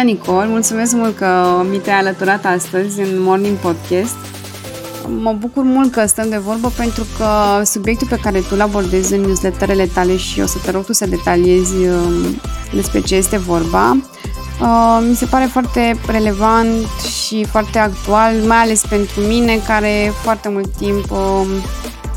Bună, Nicol! Mulțumesc mult că mi te-ai alăturat astăzi în Morning Podcast. Mă bucur mult că stăm de vorbă pentru că subiectul pe care tu îl abordezi în newsletterele tale și o să te rog tu să detaliezi um, despre ce este vorba, uh, mi se pare foarte relevant și foarte actual, mai ales pentru mine care foarte mult timp um,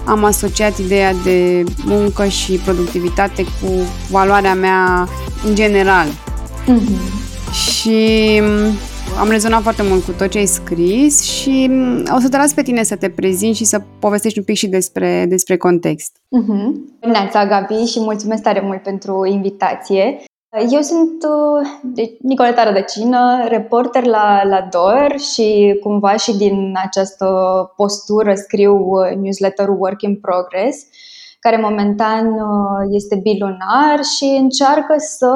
am asociat ideea de muncă și productivitate cu valoarea mea în general. Mm-hmm. Și mm, am rezonat foarte mult cu tot ce ai scris și mm, o să te las pe tine să te prezinti și să povestești un pic și despre, despre context. Uh-huh. Neața, Gabi, și mulțumesc tare mult pentru invitație. Eu sunt uh, Nicoleta Rădăcină, reporter la, la DOR și cumva și din această postură scriu uh, newsletterul Work in Progress, care momentan uh, este bilunar și încearcă să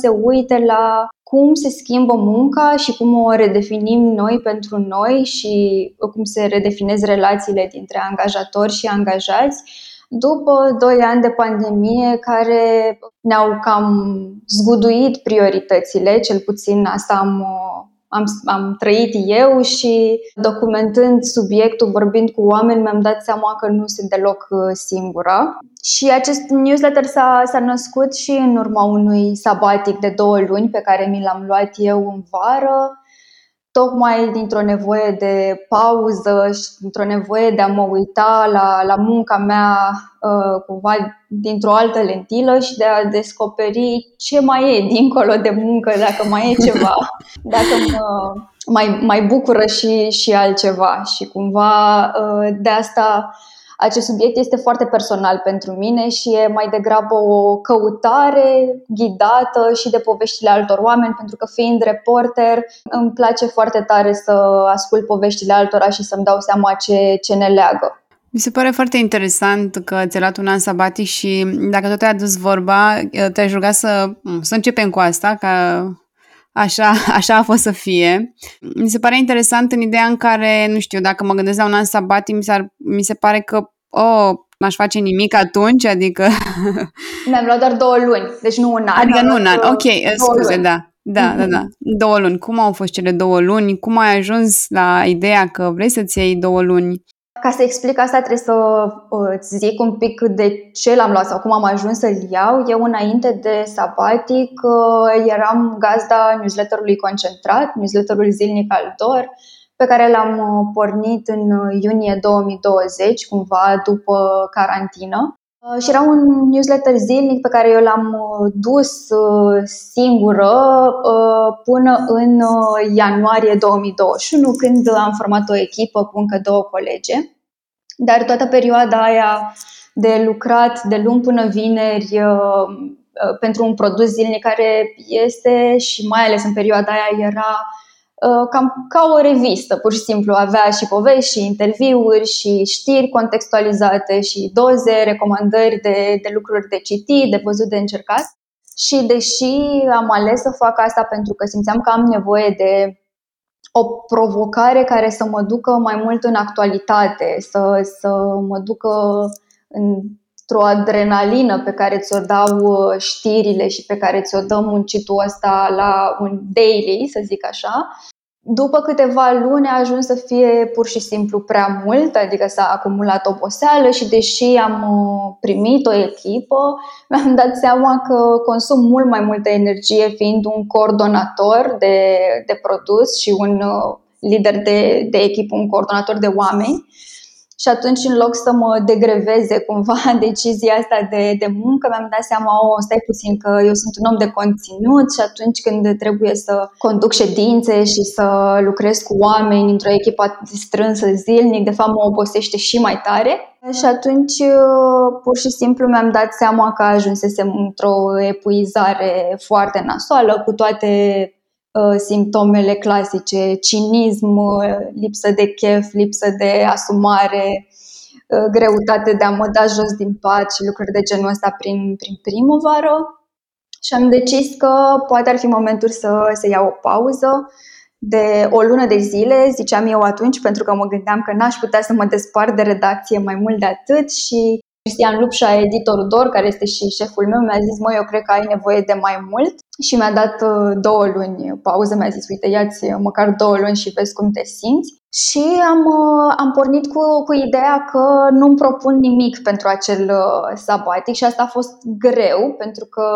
se uite la cum se schimbă munca și cum o redefinim noi pentru noi și cum se redefinez relațiile dintre angajatori și angajați. După doi ani de pandemie care ne-au cam zguduit prioritățile, cel puțin asta am, am, am trăit eu și documentând subiectul, vorbind cu oameni, mi-am dat seama că nu sunt deloc uh, singură. Și acest newsletter s-a, s-a născut și în urma unui sabatic de două luni pe care mi l-am luat eu în vară tocmai dintr-o nevoie de pauză și dintr-o nevoie de a mă uita la, la munca mea uh, cumva dintr-o altă lentilă și de a descoperi ce mai e dincolo de muncă, dacă mai e ceva, dacă mă mai, mai bucură și, și altceva. Și cumva uh, de asta acest subiect este foarte personal pentru mine și e mai degrabă o căutare ghidată și de poveștile altor oameni, pentru că fiind reporter îmi place foarte tare să ascult poveștile altora și să-mi dau seama ce, ce ne leagă. Mi se pare foarte interesant că ți-ai luat un an sabatic și dacă tot ai adus vorba, te-aș ruga să, să începem cu asta, ca Așa, așa a fost să fie. Mi se pare interesant în ideea în care, nu știu, dacă mă gândesc la un an sabatic, mi, s-ar, mi se pare că, oh, n-aș face nimic atunci, adică... Mi-am luat doar două luni, deci nu un an. Adică nu un an, ok, scuze, luni. da. Da, mm-hmm. da, da. Două luni. Cum au fost cele două luni? Cum ai ajuns la ideea că vrei să-ți iei două luni? Ca să explic asta, trebuie să uh, îți zic un pic de ce l-am luat sau cum am ajuns să-l iau. Eu, înainte de sabatic, uh, eram gazda newsletterului Concentrat, newsletterul zilnic al DOR, pe care l-am uh, pornit în iunie 2020, cumva după carantină. Și era un newsletter zilnic pe care eu l-am dus singură până în ianuarie 2021, când am format o echipă cu încă două colege. Dar toată perioada aia de lucrat de luni până vineri uh, uh, pentru un produs zilnic care este și mai ales în perioada aia era uh, cam ca o revistă, pur și simplu avea și povești și interviuri și știri contextualizate și doze, recomandări de, de lucruri de citit, de văzut, de încercat. Și deși am ales să fac asta pentru că simțeam că am nevoie de o provocare care să mă ducă mai mult în actualitate, să, să mă ducă într-o adrenalină pe care ți-o dau uh, știrile și pe care ți-o dă muncitul ăsta la un daily, să zic așa, după câteva luni a ajuns să fie pur și simplu prea mult, adică s-a acumulat oboseală și deși am uh, primit o echipă, mi-am dat seama că consum mult mai multă energie fiind un coordonator de, de produs și un uh, lider de, de echipă, un coordonator de oameni și atunci, în loc să mă degreveze cumva decizia asta de, de muncă, mi-am dat seama, o, oh, stai puțin, că eu sunt un om de conținut și atunci când trebuie să conduc ședințe și să lucrez cu oameni într-o echipă strânsă zilnic, de fapt mă obosește și mai tare. Și atunci, pur și simplu, mi-am dat seama că ajunsesem într-o epuizare foarte nasoală, cu toate Uh, simptomele clasice, cinism, uh, lipsă de chef, lipsă de asumare, uh, greutate de a mă da jos din pat și lucruri de genul ăsta prin, prin primăvară. Și am decis că poate ar fi momentul să, să iau o pauză de o lună de zile, ziceam eu atunci, pentru că mă gândeam că n-aș putea să mă despart de redacție mai mult de atât și Cristian Lupșa, editorul DOR, care este și șeful meu, mi-a zis, măi, eu cred că ai nevoie de mai mult și mi-a dat uh, două luni pauză, mi-a zis, uite, ia-ți măcar două luni și vezi cum te simți. Și am, uh, am pornit cu, cu ideea că nu-mi propun nimic pentru acel uh, sabatic și asta a fost greu pentru că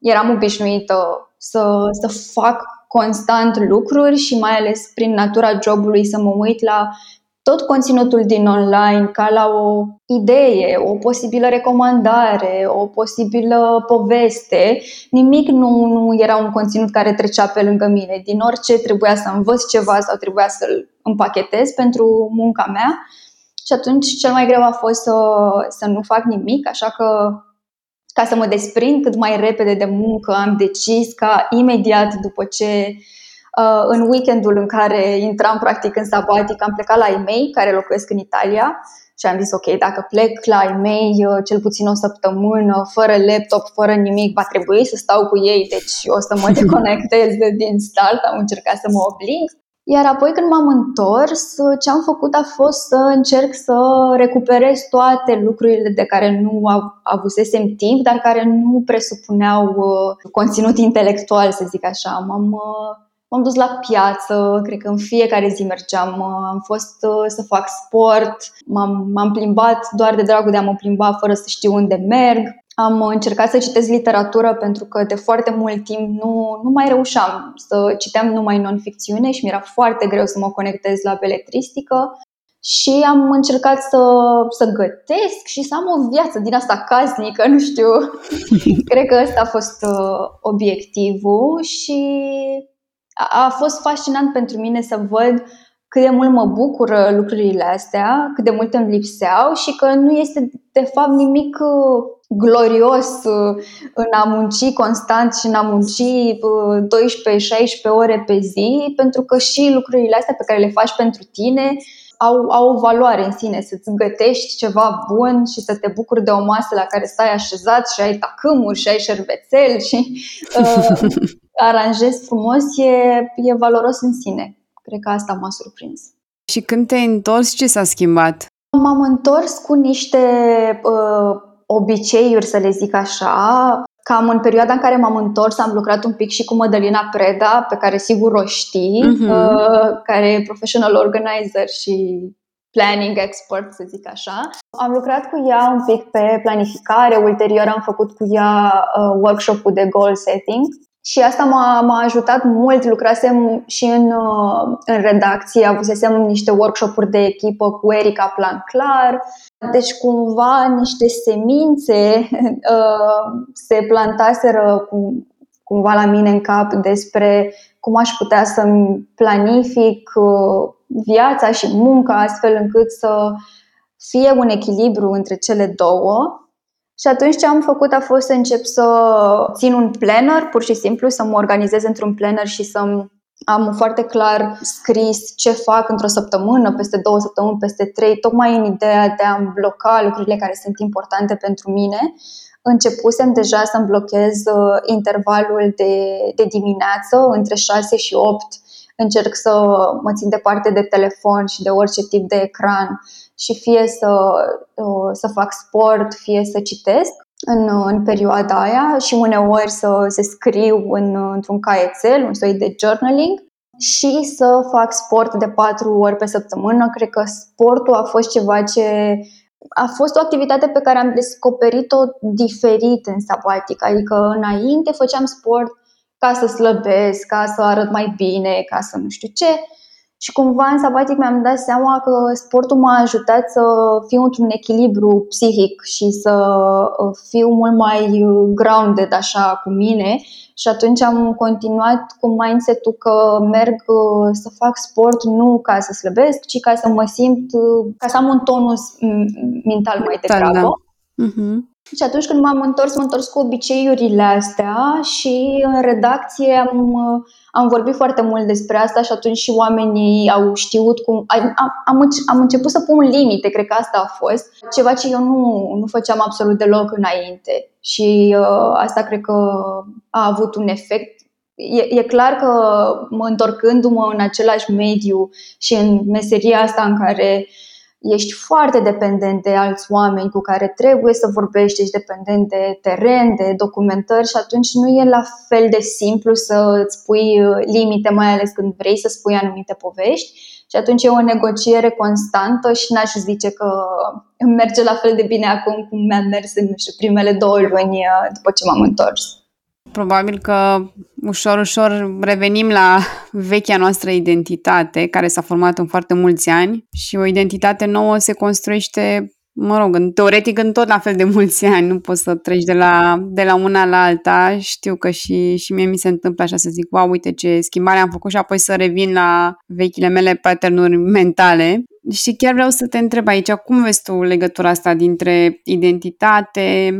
eram obișnuită să, să fac constant lucruri și mai ales prin natura jobului să mă uit la tot conținutul din online ca la o idee, o posibilă recomandare, o posibilă poveste. Nimic nu, nu era un conținut care trecea pe lângă mine. Din orice trebuia să învăț ceva sau trebuia să-l împachetez pentru munca mea. Și atunci cel mai greu a fost să, să nu fac nimic, așa că ca să mă desprind cât mai repede de muncă, am decis ca imediat după ce Uh, în weekendul în care intram practic în sabatic, am plecat la ei mei care locuiesc în Italia și am zis ok, dacă plec la ei mei uh, cel puțin o săptămână, fără laptop, fără nimic, va trebui să stau cu ei, deci o să mă deconectez din start, am încercat să mă oblig. Iar apoi când m-am întors, ce am făcut a fost să încerc să recuperez toate lucrurile de care nu avusesem timp, dar care nu presupuneau uh, conținut intelectual, să zic așa. M-am M-am dus la piață, cred că în fiecare zi mergeam, am fost uh, să fac sport, m-am, m-am plimbat doar de dragul de a mă plimba fără să știu unde merg. Am încercat să citesc literatură pentru că de foarte mult timp nu, nu mai reușeam să citeam numai non-ficțiune și mi-era foarte greu să mă conectez la beletristică și am încercat să, să gătesc și să am o viață din asta casnică, nu știu. Cred că ăsta a fost uh, obiectivul și a fost fascinant pentru mine să văd cât de mult mă bucură lucrurile astea, cât de mult îmi lipseau și că nu este de fapt nimic uh, glorios uh, în a munci constant și în a munci 12-16 uh, ore pe zi, pentru că și lucrurile astea pe care le faci pentru tine au, au o valoare în sine, să-ți gătești ceva bun și să te bucuri de o masă la care stai așezat și ai tacâmuri și ai șervețel și uh, aranjezi frumos, e, e valoros în sine. Cred că asta m-a surprins. Și când te-ai întors, ce s-a schimbat? M-am întors cu niște uh, obiceiuri, să le zic așa. Cam în perioada în care m-am întors, am lucrat un pic și cu Mădălina Preda, pe care sigur o știi, uh-huh. uh, care e professional organizer și planning expert, să zic așa. Am lucrat cu ea un pic pe planificare, ulterior am făcut cu ea uh, workshop-ul de goal setting și asta m-a, m-a ajutat mult, lucrasem și în, uh, în redacție, avusesem niște workshop-uri de echipă cu Erica Plan Clar, deci cumva niște semințe uh, se plantaseră cumva la mine în cap despre cum aș putea să-mi planific uh, viața și munca astfel încât să fie un echilibru între cele două și atunci ce am făcut a fost să încep să țin un planner, pur și simplu, să mă organizez într-un planner și să am foarte clar scris ce fac într-o săptămână, peste două săptămâni, peste trei, tocmai în ideea de a-mi bloca lucrurile care sunt importante pentru mine. Începusem deja să-mi blochez uh, intervalul de, de dimineață între 6 și 8. Încerc să mă țin departe de telefon și de orice tip de ecran și fie să, uh, să fac sport, fie să citesc în, în perioada aia și uneori să se scriu în, într-un caietel, un soi de journaling și să fac sport de patru ori pe săptămână. Cred că sportul a fost ceva ce a fost o activitate pe care am descoperit-o diferit în sabatic, adică înainte făceam sport ca să slăbesc, ca să arăt mai bine, ca să nu știu ce. Și cumva în sabatic mi-am dat seama că sportul m-a ajutat să fiu într-un echilibru psihic și să uh, fiu mult mai uh, grounded așa cu mine și atunci am continuat cu mindset-ul că merg uh, să fac sport nu ca să slăbesc, ci ca să mă simt, ca să am un tonus mental mai degrabă. Da. Uh-huh. Și atunci când m-am întors, m-am întors cu obiceiurile astea și în redacție am, am vorbit foarte mult despre asta și atunci și oamenii au știut cum... Am, am, am început să pun limite, cred că asta a fost. Ceva ce eu nu, nu făceam absolut deloc înainte. Și uh, asta cred că a avut un efect E, e clar că mă întorcându-mă în același mediu și în meseria asta în care ești foarte dependent de alți oameni cu care trebuie să vorbești, ești dependent de teren, de documentări și atunci nu e la fel de simplu să îți pui limite, mai ales când vrei să spui anumite povești. Și atunci e o negociere constantă și n-aș zice că îmi merge la fel de bine acum cum mi-a mers în nu știu, primele două luni uh, după ce m-am întors. Probabil că ușor, ușor revenim la vechea noastră identitate, care s-a format în foarte mulți ani și o identitate nouă se construiește, mă rog, în, teoretic în tot la fel de mulți ani, nu poți să treci de la, de la una la alta. Știu că și, și mie mi se întâmplă așa să zic, wow, uite ce schimbare am făcut și apoi să revin la vechile mele patternuri mentale. Și chiar vreau să te întreb aici, cum vezi tu legătura asta dintre identitate,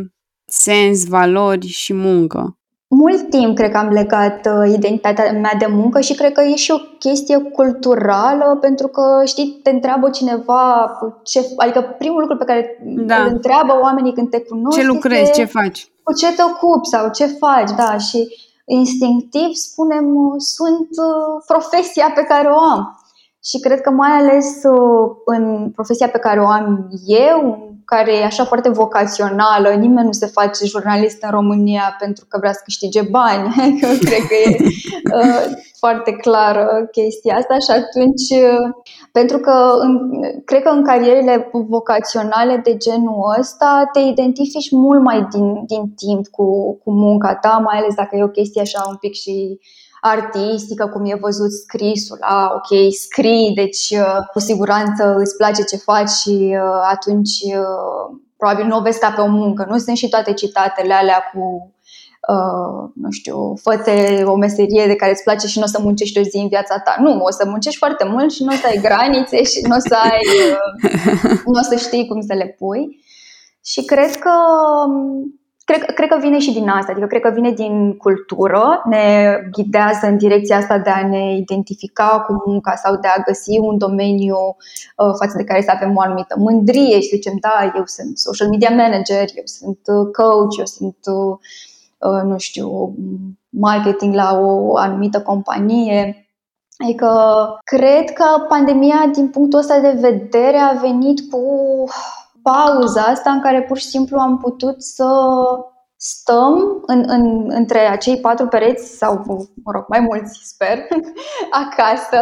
sens, valori și muncă? Mult timp cred că am legat uh, identitatea mea de muncă și cred că e și o chestie culturală pentru că, știi, te întreabă cineva ce, adică primul lucru pe care da. îl întreabă oamenii când te cunosc Ce lucrezi, este, ce faci? Cu ce te ocupi sau ce faci, da, și instinctiv spunem sunt uh, profesia pe care o am. Și cred că mai ales uh, în profesia pe care o am eu, care e așa foarte vocațională, nimeni nu se face jurnalist în România pentru că vrea să câștige bani. cred că e uh, foarte clară chestia asta și atunci, uh, pentru că în, cred că în carierele vocaționale de genul ăsta te identifici mult mai din, din timp cu, cu munca ta, mai ales dacă e o chestie așa un pic și artistică, cum e văzut scrisul. A, ok, scrii, deci uh, cu siguranță îți place ce faci și uh, atunci uh, probabil nu o vezi ca pe o muncă. Nu sunt și toate citatele alea cu Uh, nu știu, fă o meserie de care îți place și nu o să muncești o zi în viața ta. Nu, o să muncești foarte mult și nu o să ai granițe și nu o să ai, uh, nu o să știi cum să le pui. Și cred că um, Cred, cred că vine și din asta, adică cred că vine din cultură, ne ghidează în direcția asta de a ne identifica cu munca sau de a găsi un domeniu uh, față de care să avem o anumită mândrie și zicem, da, eu sunt social media manager, eu sunt uh, coach, eu sunt, uh, uh, nu știu, marketing la o anumită companie. Adică cred că pandemia, din punctul ăsta de vedere, a venit cu pauza asta în care pur și simplu am putut să stăm în, în, între acei patru pereți sau, mă rog, mai mulți, sper, acasă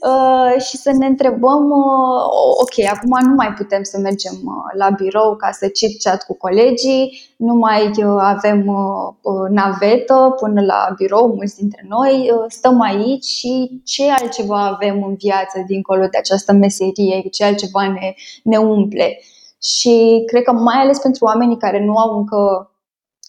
uh, și să ne întrebăm, uh, ok, acum nu mai putem să mergem uh, la birou ca să chit-chat cu colegii, nu mai uh, avem uh, uh, navetă până la birou, mulți dintre noi, uh, stăm aici și ce altceva avem în viață dincolo de această meserie, ce altceva ne, ne umple. Și cred că mai ales pentru oamenii care nu au încă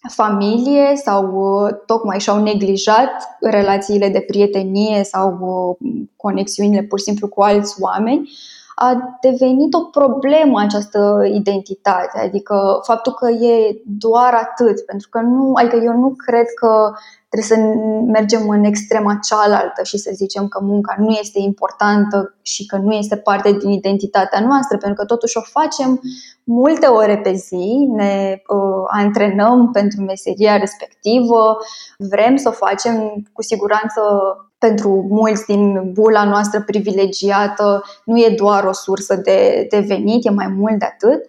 familie sau uh, tocmai și-au neglijat relațiile de prietenie sau uh, conexiunile pur și simplu cu alți oameni, a devenit o problemă această identitate, adică faptul că e doar atât, pentru că nu, adică eu nu cred că trebuie să mergem în extrema cealaltă și să zicem că munca nu este importantă și că nu este parte din identitatea noastră, pentru că totuși o facem multe ore pe zi, ne uh, antrenăm pentru meseria respectivă, vrem să o facem cu siguranță pentru mulți din bula noastră privilegiată, nu e doar o sursă de, de venit, e mai mult de atât.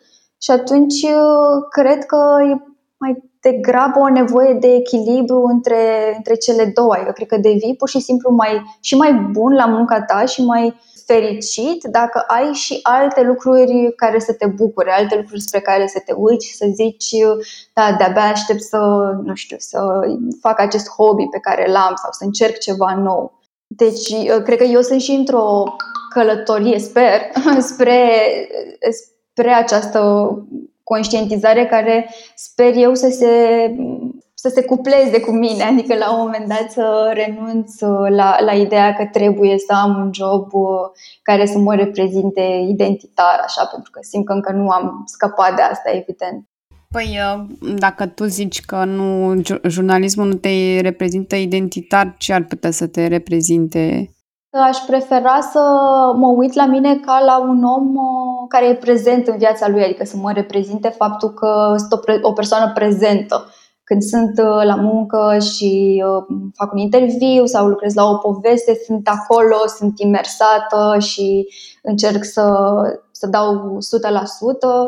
Și atunci uh, cred că e mai degrabă o nevoie de echilibru între, între cele două. Adică cred că devii pur și simplu mai, și mai bun la munca ta și mai fericit dacă ai și alte lucruri care să te bucure, alte lucruri spre care să te uiți și să zici, da, de-abia aștept să, nu știu, să fac acest hobby pe care l-am sau să încerc ceva nou. Deci, cred că eu sunt și într-o călătorie, sper, spre, spre această conștientizare care sper eu să se, să se cupleze cu mine, adică la un moment dat să renunț la, la ideea că trebuie să am un job uh, care să mă reprezinte identitar, așa, pentru că simt că încă nu am scăpat de asta, evident. Păi, uh, dacă tu zici că nu, jurnalismul nu te reprezintă identitar, ce ar putea să te reprezinte? Aș prefera să mă uit la mine ca la un om uh, care e prezent în viața lui, adică să mă reprezinte faptul că sunt o persoană prezentă când sunt uh, la muncă și uh, fac un interviu sau lucrez la o poveste, sunt acolo, sunt imersată și încerc să, să dau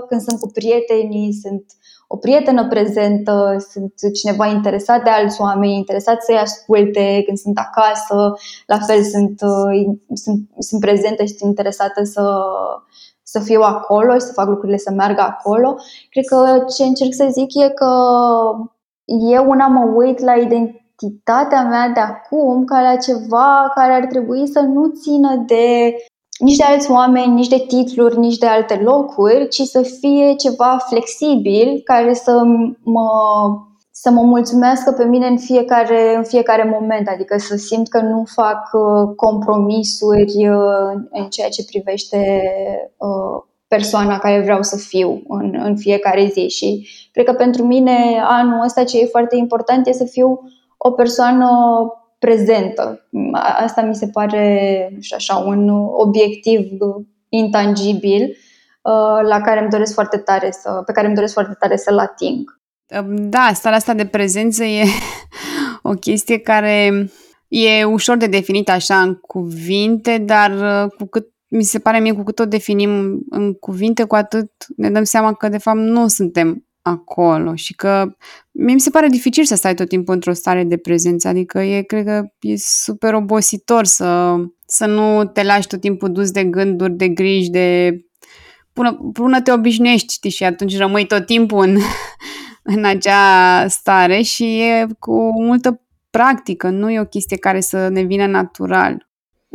100%. Când sunt cu prietenii, sunt o prietenă prezentă, sunt cineva interesat de alți oameni, interesat să-i asculte când sunt acasă, la fel sunt, uh, sunt, sunt prezentă și sunt interesată să, să fiu acolo și să fac lucrurile să meargă acolo. Cred că ce încerc să zic e că eu una mă uit la identitatea mea de acum ca la ceva care ar trebui să nu țină de nici de alți oameni, nici de titluri, nici de alte locuri, ci să fie ceva flexibil care să mă, să mă mulțumească pe mine în fiecare, în fiecare moment, adică să simt că nu fac uh, compromisuri uh, în ceea ce privește uh, persoana care vreau să fiu în, în fiecare zi și cred că pentru mine anul ăsta ce e foarte important e să fiu o persoană prezentă. Asta mi se pare și așa un obiectiv intangibil uh, la care îmi doresc foarte tare să, pe care îmi doresc foarte tare să-l ating. Da, starea asta de prezență e o chestie care e ușor de definit așa în cuvinte, dar uh, cu cât mi se pare mie cu cât o definim în cuvinte, cu atât ne dăm seama că de fapt nu suntem acolo și că mi se pare dificil să stai tot timpul într-o stare de prezență, adică e, cred că e super obositor să, să nu te lași tot timpul dus de gânduri, de griji, de până, până te obișnuiești, știi, și atunci rămâi tot timpul în, în acea stare și e cu multă practică, nu e o chestie care să ne vină natural.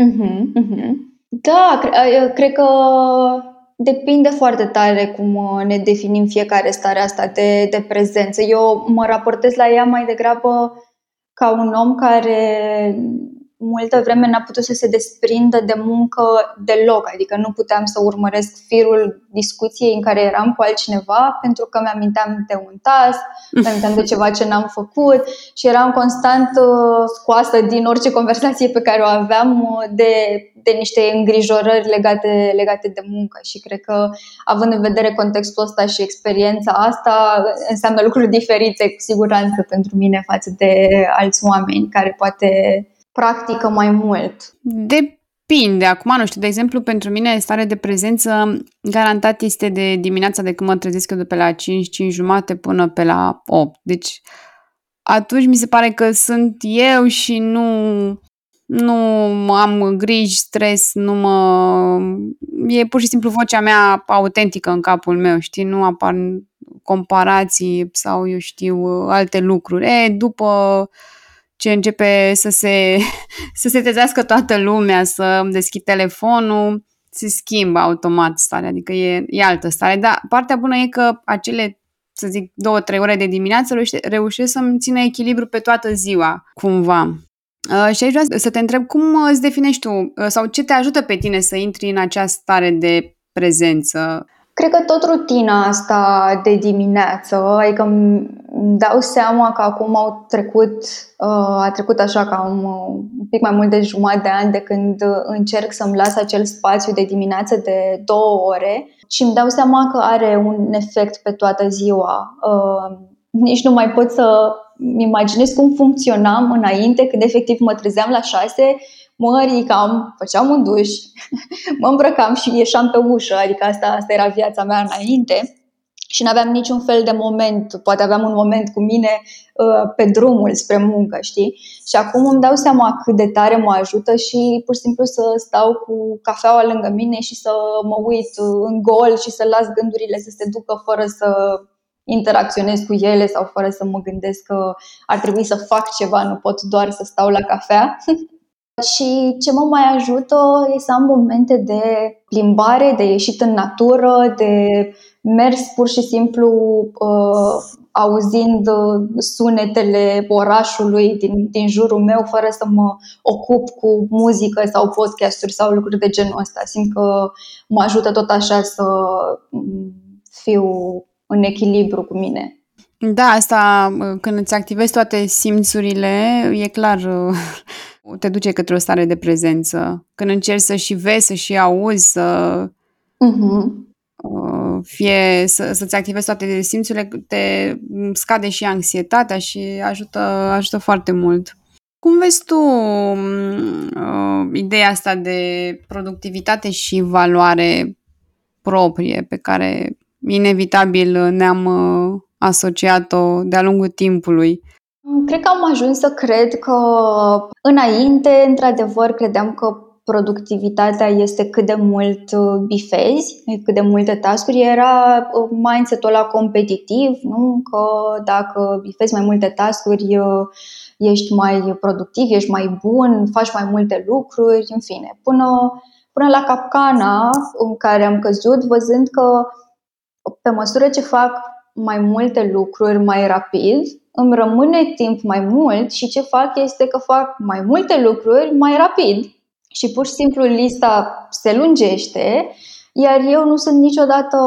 Uh-huh, uh-huh. Da, cre- cred că Depinde foarte tare cum uh, ne definim fiecare stare asta de, de prezență. Eu mă raportez la ea mai degrabă ca un om care multă vreme n-a putut să se desprindă de muncă deloc, adică nu puteam să urmăresc firul discuției în care eram cu altcineva pentru că mi-aminteam de un task, mi-aminteam de ceva ce n-am făcut și eram constant uh, scoasă din orice conversație pe care o aveam uh, de, de niște îngrijorări legate, legate de muncă. Și cred că având în vedere contextul ăsta și experiența asta înseamnă lucruri diferite cu siguranță pentru mine față de alți oameni care poate practică mai mult? Depinde. Acum, nu știu, de exemplu, pentru mine stare de prezență garantat este de dimineața de când mă trezesc eu de pe la 5, 5 jumate până pe la 8. Deci atunci mi se pare că sunt eu și nu, nu am griji, stres, nu mă... E pur și simplu vocea mea autentică în capul meu, știi? Nu apar comparații sau, eu știu, alte lucruri. E, după ce începe să se, să se tezească toată lumea, să îmi deschid telefonul, se schimbă automat starea, adică e, e altă stare. Dar partea bună e că acele, să zic, două, trei ore de dimineață reușesc să-mi țină echilibru pe toată ziua, cumva. Uh, și aici vreau să te întreb cum îți definești tu uh, sau ce te ajută pe tine să intri în această stare de prezență? Cred că tot rutina asta de dimineață, adică îmi dau seama că acum au trecut, uh, a trecut așa cam un pic mai mult de jumătate de ani de când încerc să-mi las acel spațiu de dimineață de două ore și îmi dau seama că are un efect pe toată ziua. Uh, nici nu mai pot să imaginez cum funcționam înainte când efectiv mă trezeam la șase mă ridicam, făceam un duș, mă îmbrăcam și ieșeam pe ușă, adică asta, asta era viața mea înainte și nu aveam niciun fel de moment, poate aveam un moment cu mine uh, pe drumul spre muncă, știi? Și acum îmi dau seama cât de tare mă ajută și pur și simplu să stau cu cafeaua lângă mine și să mă uit în gol și să las gândurile să se ducă fără să interacționez cu ele sau fără să mă gândesc că ar trebui să fac ceva, nu pot doar să stau la cafea. Și ce mă mai ajută e să am momente de plimbare, de ieșit în natură, de mers pur și simplu uh, auzind uh, sunetele orașului din, din jurul meu, fără să mă ocup cu muzică sau podcasturi sau lucruri de genul ăsta. Simt că mă ajută tot așa să mm, fiu în echilibru cu mine. Da, asta când îți activezi toate simțurile, e clar te duce către o stare de prezență. Când încerci să și vezi, să și auzi, să... Uh-huh. Uh, fie să, să-ți activezi toate simțurile, te scade și anxietatea și ajută, ajută foarte mult. Cum vezi tu uh, ideea asta de productivitate și valoare proprie pe care inevitabil ne-am uh, asociat-o de-a lungul timpului? Cred că am ajuns să cred că înainte, într-adevăr, credeam că productivitatea este cât de mult uh, bifezi, cât de multe tascuri, era uh, mindset-ul ăla competitiv, nu? că dacă bifezi mai multe tascuri, uh, ești mai productiv, ești mai bun, faci mai multe lucruri, în fine. Până, până la capcana în care am căzut, văzând că pe măsură ce fac mai multe lucruri mai rapid, îmi rămâne timp mai mult și ce fac este că fac mai multe lucruri mai rapid și pur și simplu lista se lungește, iar eu nu sunt niciodată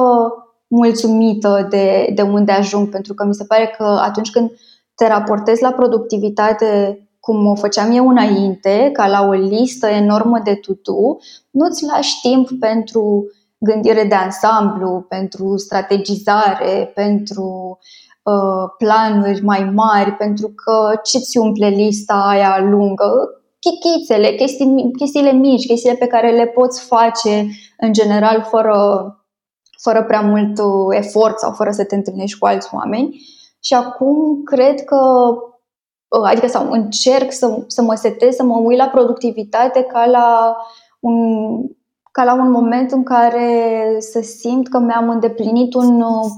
mulțumită de, de unde ajung, pentru că mi se pare că atunci când te raportezi la productivitate cum o făceam eu înainte, ca la o listă enormă de tutu, nu-ți lași timp pentru gândire de ansamblu, pentru strategizare, pentru uh, planuri mai mari, pentru că ce ți umple lista aia lungă? Chichițele, chestii, chestiile mici, chestiile pe care le poți face în general fără, fără prea mult uh, efort sau fără să te întâlnești cu alți oameni. Și acum cred că uh, adică sau încerc să, să mă setez, să mă uit la productivitate ca la un, ca la un moment în care să simt că mi-am îndeplinit un uh,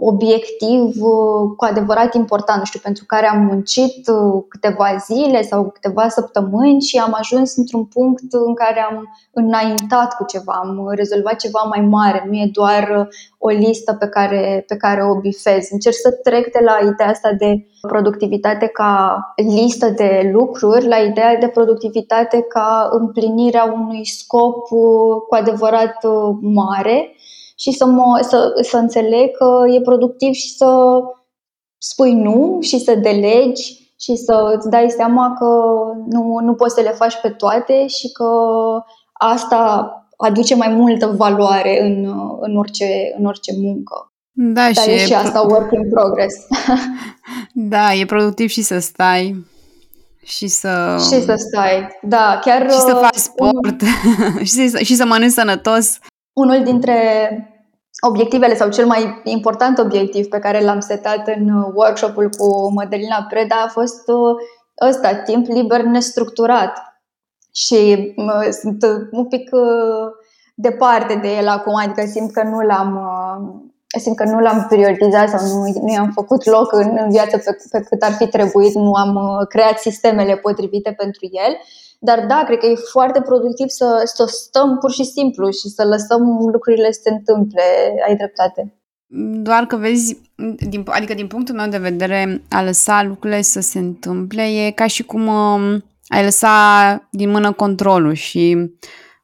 obiectiv uh, cu adevărat important, nu știu, pentru care am muncit uh, câteva zile sau câteva săptămâni și am ajuns într-un punct în care am înaintat cu ceva, am rezolvat ceva mai mare, nu e doar uh, o listă pe care, pe care o bifez. Încerc să trec de la ideea asta de productivitate ca listă de lucruri la ideea de productivitate ca împlinirea unui scop cu adevărat mare și să, mă, să, să înțeleg că e productiv și să spui nu și să delegi și să îți dai seama că nu, nu poți să le faci pe toate și că asta aduce mai multă valoare în, în, orice, în orice muncă. Da, Dar și e și asta work in progress. Da, e productiv și să stai și să... Și să stai, da, chiar... Și să faci sport un... și, să, și să mănânci sănătos. Unul dintre obiectivele sau cel mai important obiectiv pe care l-am setat în uh, workshopul cu Mădălina Preda a fost uh, ăsta, timp liber nestructurat. Și uh, sunt un pic departe de el acum, adică simt că nu l-am simt că nu l-am prioritizat sau nu, nu i-am făcut loc în, în viață pe, pe cât ar fi trebuit, nu am creat sistemele potrivite pentru el. Dar da, cred că e foarte productiv să, să stăm pur și simplu și să lăsăm lucrurile să se întâmple. Ai dreptate. Doar că vezi, din, adică din punctul meu de vedere, a lăsa lucrurile să se întâmple e ca și cum uh, ai lăsa din mână controlul și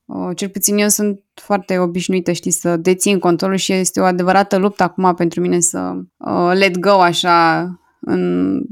uh, cel puțin eu sunt foarte obișnuită, știi, să dețin controlul și este o adevărată luptă acum pentru mine să uh, let go așa în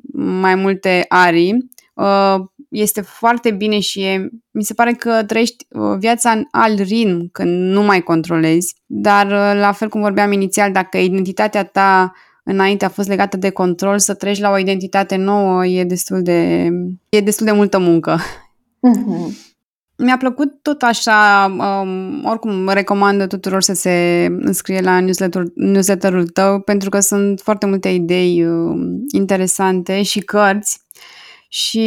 mai multe arii. Uh, este foarte bine și e, mi se pare că trăiești uh, viața în alt ritm când nu mai controlezi, dar uh, la fel cum vorbeam inițial, dacă identitatea ta înainte a fost legată de control, să treci la o identitate nouă e destul de, e destul de multă muncă. Uh-huh. Mi-a plăcut tot așa, um, oricum recomand tuturor să se înscrie la newsletter, newsletterul tău pentru că sunt foarte multe idei uh, interesante și cărți și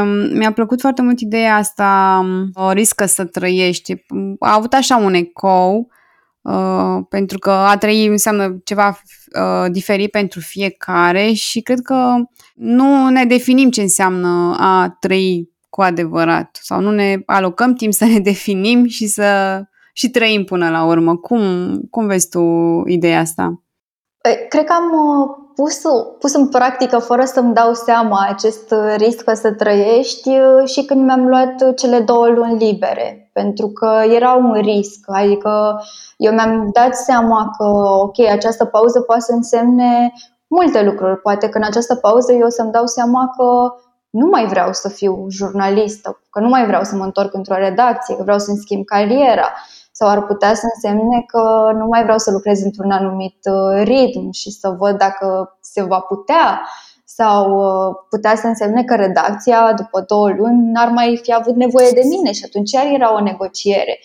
um, mi-a plăcut foarte mult ideea asta, um, o riscă să trăiești. A avut așa un ecou, uh, pentru că a trăi înseamnă ceva uh, diferit pentru fiecare și cred că nu ne definim ce înseamnă a trăi cu adevărat sau nu ne alocăm timp să ne definim și să și trăim până la urmă. Cum, cum vezi tu ideea asta? Păi, cred că am uh, pus, pus în practică fără să-mi dau seama acest risc să trăiești uh, și când mi-am luat cele două luni libere, pentru că era un risc. Adică eu mi-am dat seama că, ok, această pauză poate să însemne multe lucruri. Poate că în această pauză eu o să-mi dau seama că nu mai vreau să fiu jurnalistă, că nu mai vreau să mă întorc într-o redacție, că vreau să-mi schimb cariera sau ar putea să însemne că nu mai vreau să lucrez într-un anumit uh, ritm și să văd dacă se va putea sau uh, putea să însemne că redacția după două luni n-ar mai fi avut nevoie de mine și atunci chiar era o negociere.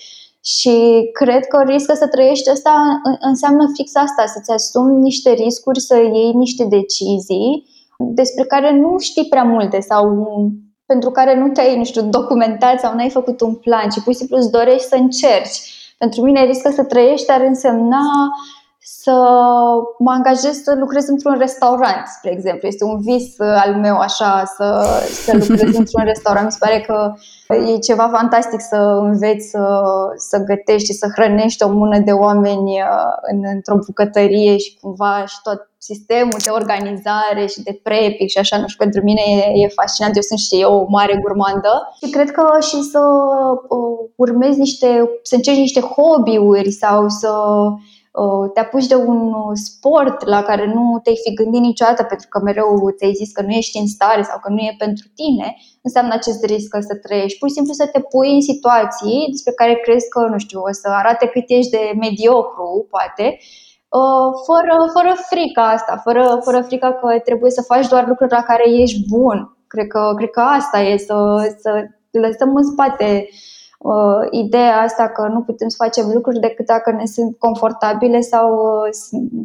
Și cred că riscă să trăiești asta înseamnă fix asta, să-ți asumi niște riscuri, să iei niște decizii despre care nu știi prea multe sau pentru care nu te-ai, nu știu, documentat sau n-ai făcut un plan, ci pur și simplu îți dorești să încerci. Pentru mine riscă să trăiești ar însemna să mă angajez să lucrez într-un restaurant, spre exemplu. Este un vis uh, al meu așa să, să lucrez într-un restaurant. Mi se pare că e ceva fantastic să înveți să, să gătești și să hrănești o mână de oameni uh, în, într-o bucătărie și cumva și tot sistemul de organizare și de prepic și așa, nu știu, pentru mine e, e fascinant. Eu sunt și eu o mare gurmandă și cred că și să uh, urmezi niște, să încerci niște hobby-uri sau să Uh, te apuci de un uh, sport la care nu te-ai fi gândit niciodată pentru că mereu ți-ai zis că nu ești în stare sau că nu e pentru tine, înseamnă acest risc să trăiești. Pur și simplu să te pui în situații despre care crezi că, nu știu, o să arate cât ești de mediocru, poate, uh, fără, fără frica asta, fără, fără frica că trebuie să faci doar lucruri la care ești bun. Cred că, cred că asta e, să, să lăsăm în spate uh, uh, ideea asta că nu putem să facem lucruri decât dacă ne sunt confortabile sau uh,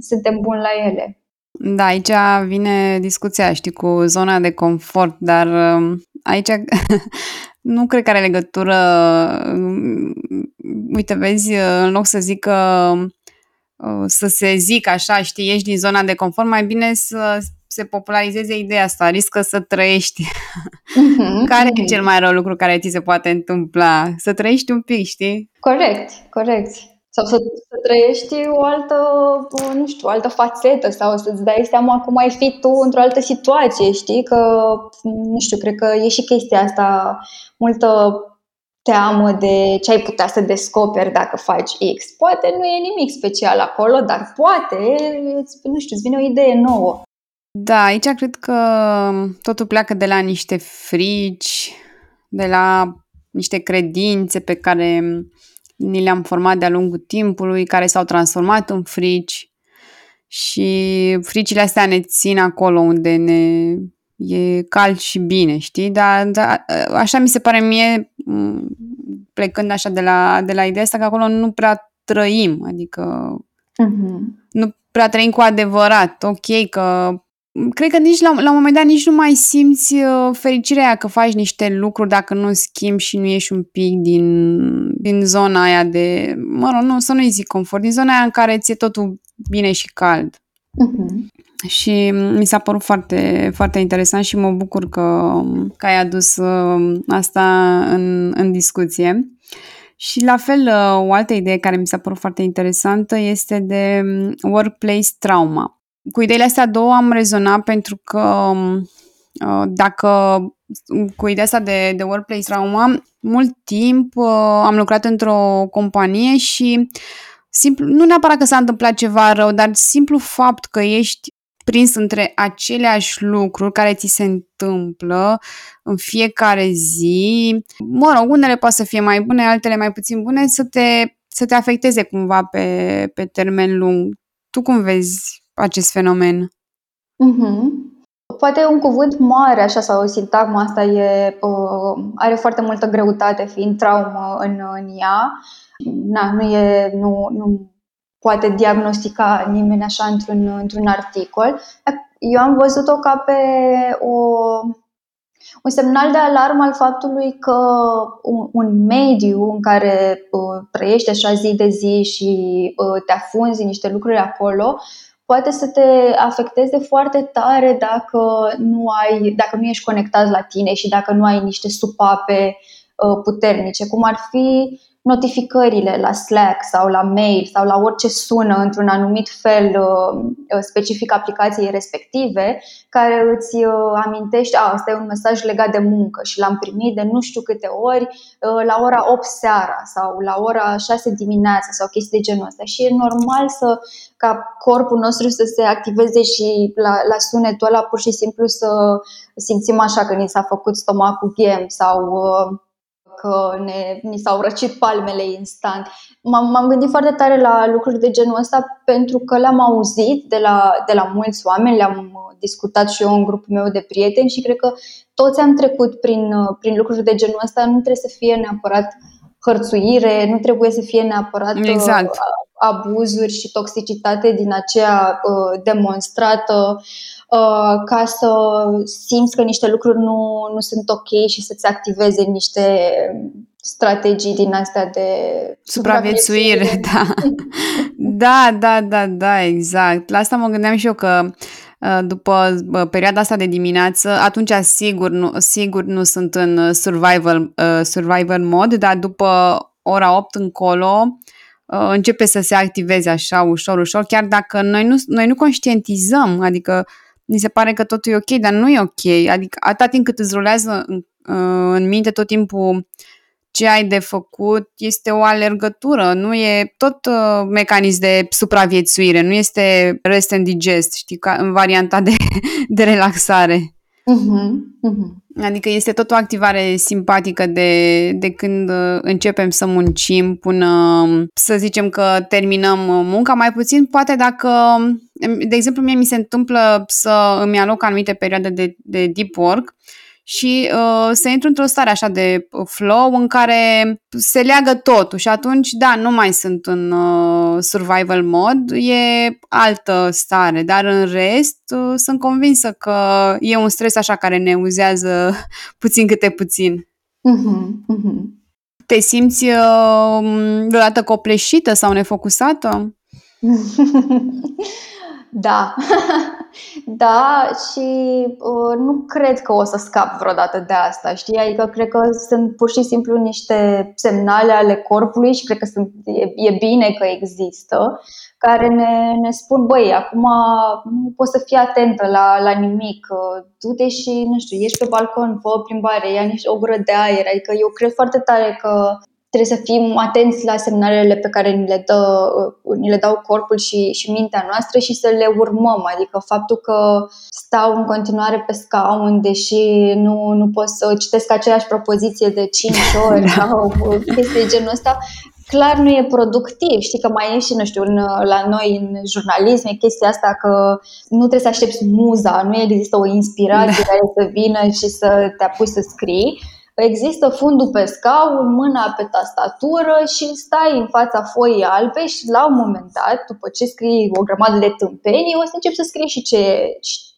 suntem buni la ele. Da, aici vine discuția, știi, cu zona de confort, dar uh, aici nu cred că are legătură. Uh, uite, vezi, uh, în loc să zic că uh, să se zic așa, știi, ești din zona de confort, mai bine să se popularizeze ideea asta, riscă să trăiești. Uh-huh, care uh-huh. e cel mai rău lucru care ți se poate întâmpla? Să trăiești un pic, știi? Corect, corect. Sau să, să trăiești o altă, nu știu, o altă fațetă sau să-ți dai seama cum ai fi tu într-o altă situație, știi? Că, nu știu, cred că e și chestia asta, multă teamă de ce ai putea să descoperi dacă faci X. Poate nu e nimic special acolo, dar poate, nu știu, îți vine o idee nouă. Da, aici cred că totul pleacă de la niște frici, de la niște credințe pe care ni le-am format de-a lungul timpului, care s-au transformat în frici și fricile astea ne țin acolo unde ne e cald și bine, știi? Dar, dar așa mi se pare mie, plecând așa de la, de la ideea asta, că acolo nu prea trăim, adică uh-huh. nu prea trăim cu adevărat. Ok, că cred că nici la, la un moment dat nici nu mai simți uh, fericirea că faci niște lucruri dacă nu schimbi și nu ieși un pic din, din zona aia de, mă rog, nu, să nu-i zic confort, din zona aia în care ți-e totul bine și cald. Uh-huh. Și mi s-a părut foarte, foarte interesant și mă bucur că, că ai adus uh, asta în, în discuție. Și la fel, uh, o altă idee care mi s-a părut foarte interesantă este de um, workplace trauma cu ideile astea două am rezonat pentru că um, uh, dacă cu ideea asta de, de workplace trauma, mult timp uh, am lucrat într-o companie și simplu, nu neapărat că s-a întâmplat ceva rău, dar simplu fapt că ești prins între aceleași lucruri care ți se întâmplă în fiecare zi, mă rog, unele poate să fie mai bune, altele mai puțin bune, să te, să te afecteze cumva pe, pe termen lung. Tu cum vezi acest fenomen? Mm-hmm. Poate un cuvânt mare, așa, sau o sintagmă asta e, uh, are foarte multă greutate, fiind traumă în, în ea. Na, nu, e, nu, nu poate diagnostica nimeni așa într-un, într-un articol. Eu am văzut-o ca pe o, un semnal de alarmă al faptului că un, un mediu în care uh, trăiești așa zi de zi și uh, te afunzi în niște lucruri acolo, poate să te afecteze foarte tare dacă nu, ai, dacă nu ești conectat la tine și dacă nu ai niște supape uh, puternice, cum ar fi notificările la Slack sau la mail sau la orice sună într-un anumit fel uh, uh, specific aplicației respective, care îți uh, amintește, a, asta e un mesaj legat de muncă și l-am primit de nu știu câte ori la ora 8 seara sau la ora 6 dimineața sau chestii de genul ăsta. Și e normal să, ca corpul nostru să se activeze și la, la sunetul ăla pur și simplu să simțim așa că ni s-a făcut stomacul ghem sau că că ne, ni s-au răcit palmele instant. M-am, m-am gândit foarte tare la lucruri de genul ăsta pentru că le-am auzit de la, de la mulți oameni, le-am discutat și eu în grupul meu de prieteni și cred că toți am trecut prin, prin lucruri de genul ăsta. Nu trebuie să fie neapărat hărțuire, nu trebuie să fie neapărat exact. Uh, abuzuri și toxicitate din aceea uh, demonstrată uh, ca să simți că niște lucruri nu, nu sunt ok și să-ți activeze niște strategii din astea de supraviețuire. Da. da, da, da, da, exact. La asta mă gândeam și eu că uh, după perioada asta de dimineață, atunci sigur nu, sigur nu sunt în survival, uh, survival mode, dar după ora 8 încolo uh, începe să se activeze așa ușor, ușor, chiar dacă noi nu, noi nu conștientizăm, adică ni se pare că totul e ok, dar nu e ok. Adică atâta timp cât îți rulează în, în minte tot timpul ce ai de făcut este o alergătură, nu e tot uh, mecanism de supraviețuire, nu este rest and digest, știi, ca în varianta de, de relaxare. Uh-huh, uh-huh. Adică este tot o activare simpatică de, de când uh, începem să muncim până să zicem că terminăm munca. Mai puțin poate dacă, de exemplu, mie mi se întâmplă să îmi aloc anumite perioade de, de deep work și uh, să intru într-o stare așa de flow în care se leagă totul și atunci, da, nu mai sunt în uh, survival mode, e altă stare, dar în rest uh, sunt convinsă că e un stres așa care ne uzează puțin câte puțin. Uh-huh, uh-huh. Te simți uh, deodată copleșită sau nefocusată? Da, da și uh, nu cred că o să scap vreodată de asta, știi? Adică cred că sunt pur și simplu niște semnale ale corpului și cred că sunt, e, e bine că există, care ne, ne spun, băi, acum nu poți să fii atentă la, la nimic, du-te și, nu știu, ieși pe balcon, fă o plimbare, ia niște o gură de aer, adică eu cred foarte tare că trebuie să fim atenți la semnalele pe care ni le, dă, ni le dau corpul și, și mintea noastră și să le urmăm. Adică faptul că stau în continuare pe scaun, deși nu, nu pot să citesc aceeași propoziție de 5 ori da. sau chestii genul ăsta, clar nu e productiv. Știi că mai e și, nu știu, în, la noi în jurnalism e chestia asta că nu trebuie să aștepți muza, nu există o inspirație da. care să vină și să te apuci să scrii Există fundul pe scaun, mâna pe tastatură și stai în fața foii albe și la un moment dat, după ce scrii o grămadă de tâmpenii, o să începi să scrii și ce,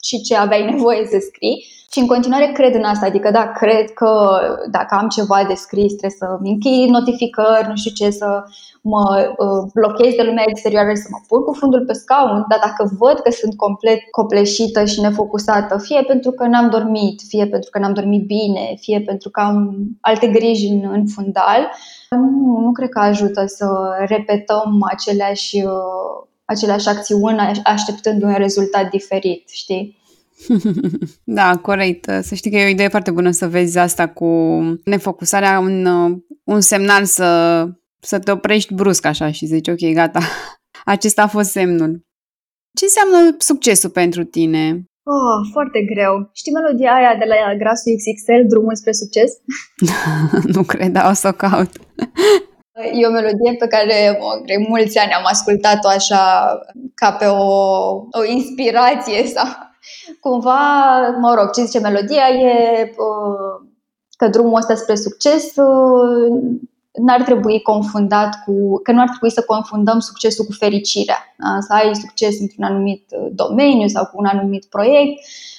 și ce aveai nevoie să scrii. Și în continuare cred în asta, adică da, cred că dacă am ceva de scris trebuie să-mi închei notificări, nu știu ce, să mă uh, blochez de lumea exterioară să mă pun cu fundul pe scaun, dar dacă văd că sunt complet copleșită și nefocusată, fie pentru că n-am dormit, fie pentru că n-am dormit bine, fie pentru că am alte griji în, în fundal, nu, nu cred că ajută să repetăm aceleași, uh, aceleași acțiuni așteptând un rezultat diferit, știi? Da, corect. Să știi că e o idee foarte bună să vezi asta cu nefocusarea, un, un semnal să să te oprești brusc așa și zici, ok, gata, acesta a fost semnul. Ce înseamnă succesul pentru tine? Oh, foarte greu. Știi melodia aia de la Grasul XXL, Drumul spre succes? nu cred, dar o să o caut. E o melodie pe care de mulți ani am ascultat-o așa ca pe o, o inspirație sau cumva, mă rog, ce zice melodia e uh, că drumul ăsta spre succes uh, n-ar trebui confundat cu, că nu ar trebui să confundăm succesul cu fericirea. Da? Să ai succes într-un anumit uh, domeniu sau cu un anumit proiect, uh,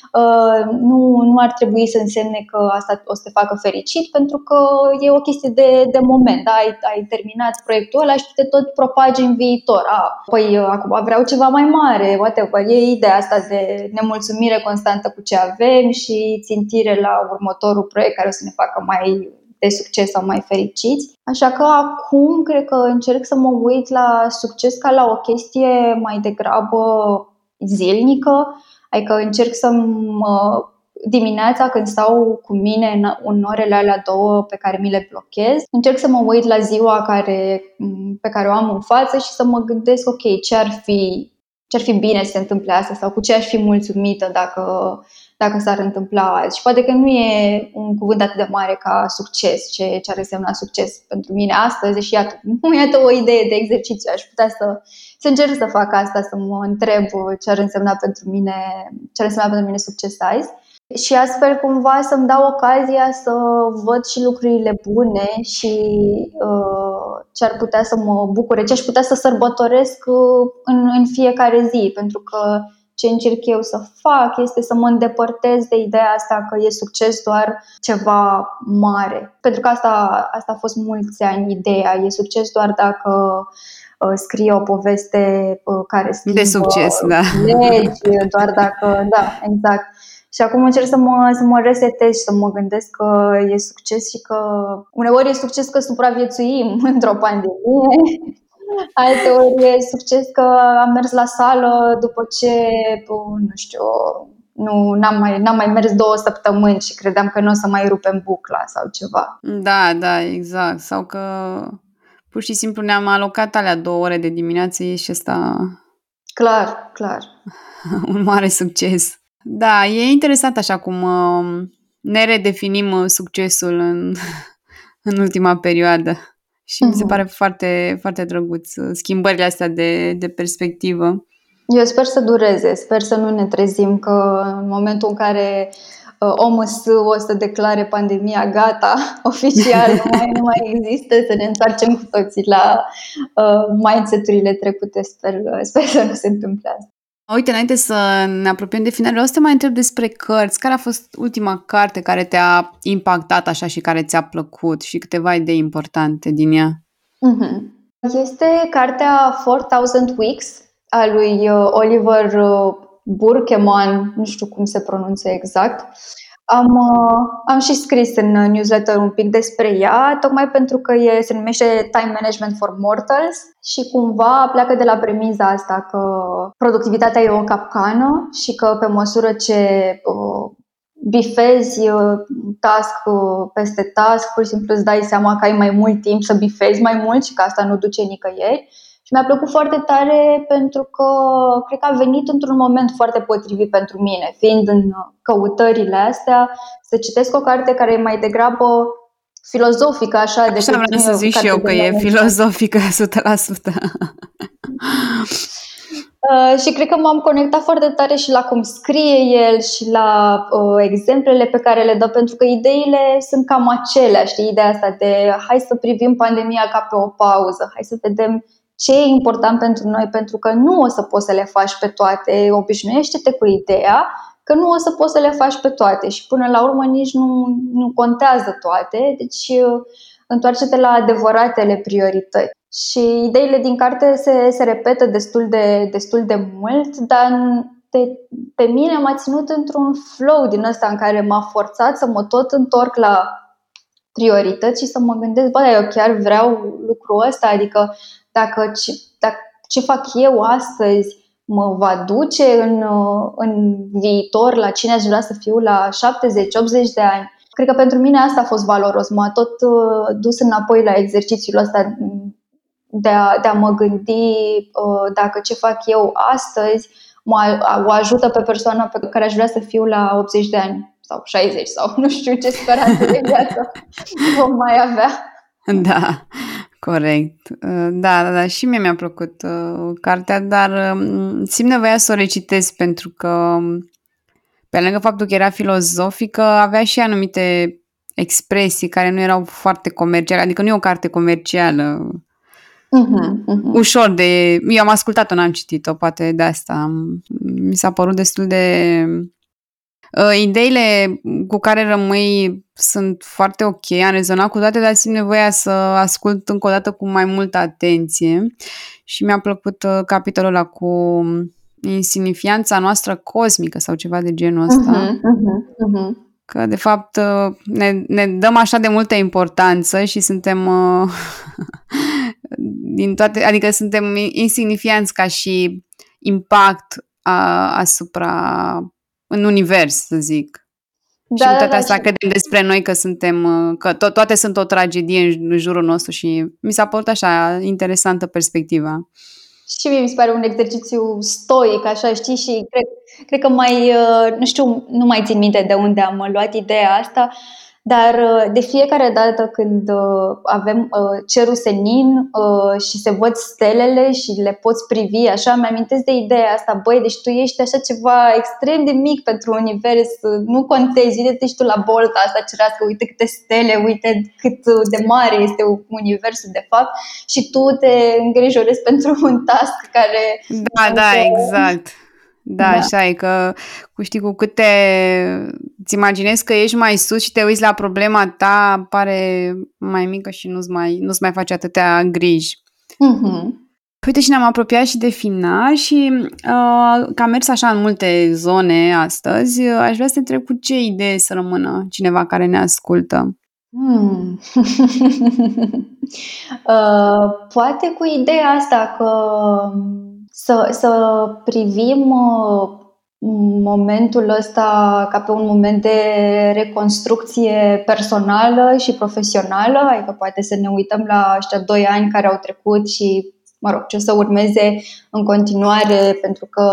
nu, nu ar trebui să însemne că asta o să te facă fericit, pentru că e o chestie de, de moment. Da? Ai, ai terminat proiectul ăla și te tot propagi în viitor. A, păi uh, acum vreau ceva mai mare, whatever. E ideea asta de nemulțumire constantă cu ce avem și țintire la următorul proiect care o să ne facă mai de succes sau mai fericiți. Așa că acum cred că încerc să mă uit la succes ca la o chestie mai degrabă zilnică, adică încerc să mă dimineața când stau cu mine în, în orele alea două pe care mi le blochez, încerc să mă uit la ziua care, pe care o am în față și să mă gândesc, ok, ce ar fi, ce ar fi bine să se întâmple asta sau cu ce aș fi mulțumită dacă, dacă s-ar întâmpla azi. Și poate că nu e un cuvânt atât de mare ca succes, ce, ce ar însemna succes pentru mine astăzi și iată, iată o idee de exercițiu. Aș putea să, să încerc să fac asta, să mă întreb ce ar însemna pentru mine, ce ar însemna pentru mine succes azi și astfel cumva să-mi dau ocazia să văd și lucrurile bune și uh, ce ar putea să mă bucure, ce aș putea să sărbătoresc uh, în, în fiecare zi, pentru că ce încerc eu să fac este să mă îndepărtez de ideea asta că e succes doar ceva mare. Pentru că asta, asta a fost mulți ani ideea, e succes doar dacă uh, scrie o poveste uh, care schimbă de succes, da. legi, doar dacă, da, exact. Și acum încerc să mă, să mă resetez și să mă gândesc că e succes și că uneori e succes că supraviețuim într-o pandemie, alteori e succes că am mers la sală după ce, nu știu, nu, n-am mai, n-am mai mers două săptămâni și credeam că nu o să mai rupem bucla sau ceva. Da, da, exact. Sau că pur și simplu ne-am alocat alea două ore de dimineață e și asta... Clar, clar. un mare succes. Da, e interesant așa cum uh, ne redefinim uh, succesul în, în ultima perioadă. Și uh-huh. mi se mhm. pare foarte, foarte drăguț uh, schimbările astea de, de perspectivă. Eu sper să dureze, sper să nu ne trezim că în momentul în care uh, OMS o să declare pandemia gata, oficial, nu mai, nu mai există, să ne întoarcem cu toții la uh, mindset-urile trecute. Sper, sper să nu se întâmple asta. Uite, înainte să ne apropiem de final, vreau să te mai întreb despre cărți. Care a fost ultima carte care te-a impactat așa și care ți-a plăcut și câteva idei importante din ea? Mm-hmm. Este cartea 4000 Weeks a lui uh, Oliver uh, Burkeman, nu știu cum se pronunță exact. Am, uh, am și scris în newsletter un pic despre ea, tocmai pentru că e, se numește Time Management for Mortals și cumva pleacă de la premiza asta că productivitatea e o capcană și că pe măsură ce uh, bifezi uh, task uh, peste task, pur și simplu îți dai seama că ai mai mult timp să bifezi mai mult și că asta nu duce nicăieri. Și mi-a plăcut foarte tare pentru că cred că a venit într-un moment foarte potrivit pentru mine, fiind în căutările astea, să citesc o carte care e mai degrabă filozofică, așa. Așa vreau să zic și eu că e filozofică 100%. Uh, și cred că m-am conectat foarte tare și la cum scrie el și la uh, exemplele pe care le dă, pentru că ideile sunt cam aceleași, știi, ideea asta de hai să privim pandemia ca pe o pauză, hai să vedem ce e important pentru noi, pentru că nu o să poți să le faci pe toate. Obișnuiește-te cu ideea că nu o să poți să le faci pe toate și până la urmă nici nu, nu contează toate. Deci întoarce-te la adevăratele priorități. Și ideile din carte se, se repetă destul de, destul de mult, dar pe, pe mine m-a ținut într-un flow din ăsta în care m-a forțat să mă tot întorc la priorități și să mă gândesc, bă, eu chiar vreau lucrul ăsta, adică dacă ce, dacă ce fac eu astăzi mă va duce în, în viitor la cine aș vrea să fiu la 70-80 de ani. Cred că pentru mine asta a fost valoros. M-a tot uh, dus înapoi la exercițiul ăsta de a, de a mă gândi uh, dacă ce fac eu astăzi mă, o ajută pe persoana pe care aș vrea să fiu la 80 de ani sau 60 sau nu știu ce speranțe de viață vom mai avea. Da, Corect. Uh, da, da, da, și mie mi-a plăcut uh, cartea, dar uh, simt nevoia să o recitesc pentru că, um, pe lângă faptul că era filozofică, avea și anumite expresii care nu erau foarte comerciale, adică nu e o carte comercială. Uh-huh, uh-huh. Ușor de... Eu am ascultat-o, n-am citit-o, poate de asta. Mi s-a părut destul de Uh, ideile cu care rămâi sunt foarte ok, am rezonat cu toate, dar simt nevoia să ascult încă o dată cu mai multă atenție și mi-a plăcut uh, capitolul ăla cu insignifianța noastră cosmică sau ceva de genul ăsta. Uh-huh, uh-huh, uh-huh. Că, de fapt, uh, ne, ne dăm așa de multă importanță și suntem din toate, adică suntem insignifianți ca și impact a, asupra în univers, să zic. Da, și cu toate da, astea da, credem despre noi că suntem, că to- toate sunt o tragedie în, în jurul nostru și mi s-a părut așa interesantă perspectiva. Și mie mi se pare un exercițiu stoic, așa, știi, și cred, cred că mai, uh, nu știu, nu mai țin minte de unde am luat ideea asta, dar uh, de fiecare dată când uh, avem uh, cerul senin și se văd stelele și le poți privi așa, mi-amintesc de ideea asta, băi, deci tu ești așa ceva extrem de mic pentru univers, nu contezi, uite-te și tu la bolta asta cerească, uite câte stele, uite cât de mare este universul de fapt și tu te îngrijorezi pentru un task care... Da, da, exact. Da, da, așa e că cu știi cu câte îți imaginezi că ești mai sus și te uiți la problema ta, pare mai mică și nu-ți mai, nu-ți mai face atâtea griji. Mm-hmm. Uite și ne-am apropiat și de final și uh, ca mers așa în multe zone astăzi, uh, aș vrea să te întreb cu ce idee să rămână cineva care ne ascultă. Hmm. uh, poate cu ideea asta că să, să privim uh, momentul ăsta ca pe un moment de reconstrucție personală și profesională, adică poate să ne uităm la ăștia doi ani care au trecut și mă rog, ce o să urmeze în continuare, pentru că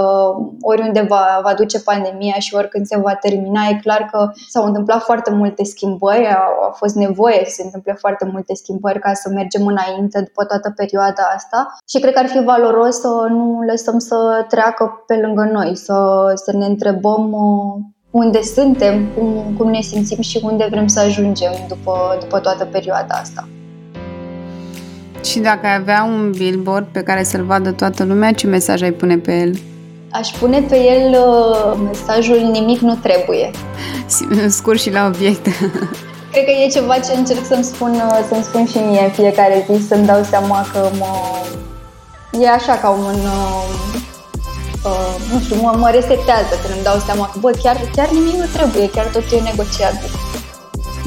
oriunde va, va duce pandemia și oricând se va termina, e clar că s-au întâmplat foarte multe schimbări, a, a fost nevoie să se întâmple foarte multe schimbări ca să mergem înainte după toată perioada asta și cred că ar fi valoros să nu lăsăm să treacă pe lângă noi, să, să ne întrebăm uh, unde suntem, cum, cum ne simțim și unde vrem să ajungem după, după toată perioada asta. Și dacă ai avea un billboard pe care să-l vadă toată lumea, ce mesaj ai pune pe el? Aș pune pe el uh, mesajul nimic nu trebuie. Scurt și la obiect. Cred că e ceva ce încerc să-mi spun, uh, să-mi spun și mie în fiecare zi, să-mi dau seama că mă... E așa ca un... Uh, uh, nu știu, mă, mă resetează când îmi dau seama că, bă, chiar, chiar nimic nu trebuie, chiar tot e negociabil.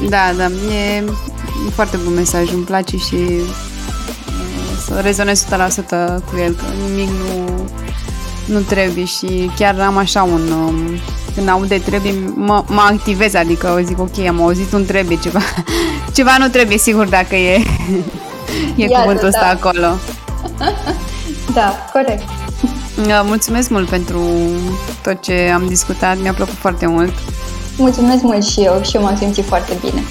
Da, da, e foarte bun mesaj, îmi place și să rezonez 100% cu el, că nimic nu, nu trebuie și chiar am așa un... Um, când aud de trebuie, mă, mă activez, adică zic ok, am auzit un trebuie, ceva, ceva nu trebuie, sigur, dacă e, e Iată, cuvântul ăsta da. acolo. da, corect. Mulțumesc mult pentru tot ce am discutat, mi-a plăcut foarte mult. Mulțumesc mult și eu și eu m-am simțit foarte bine.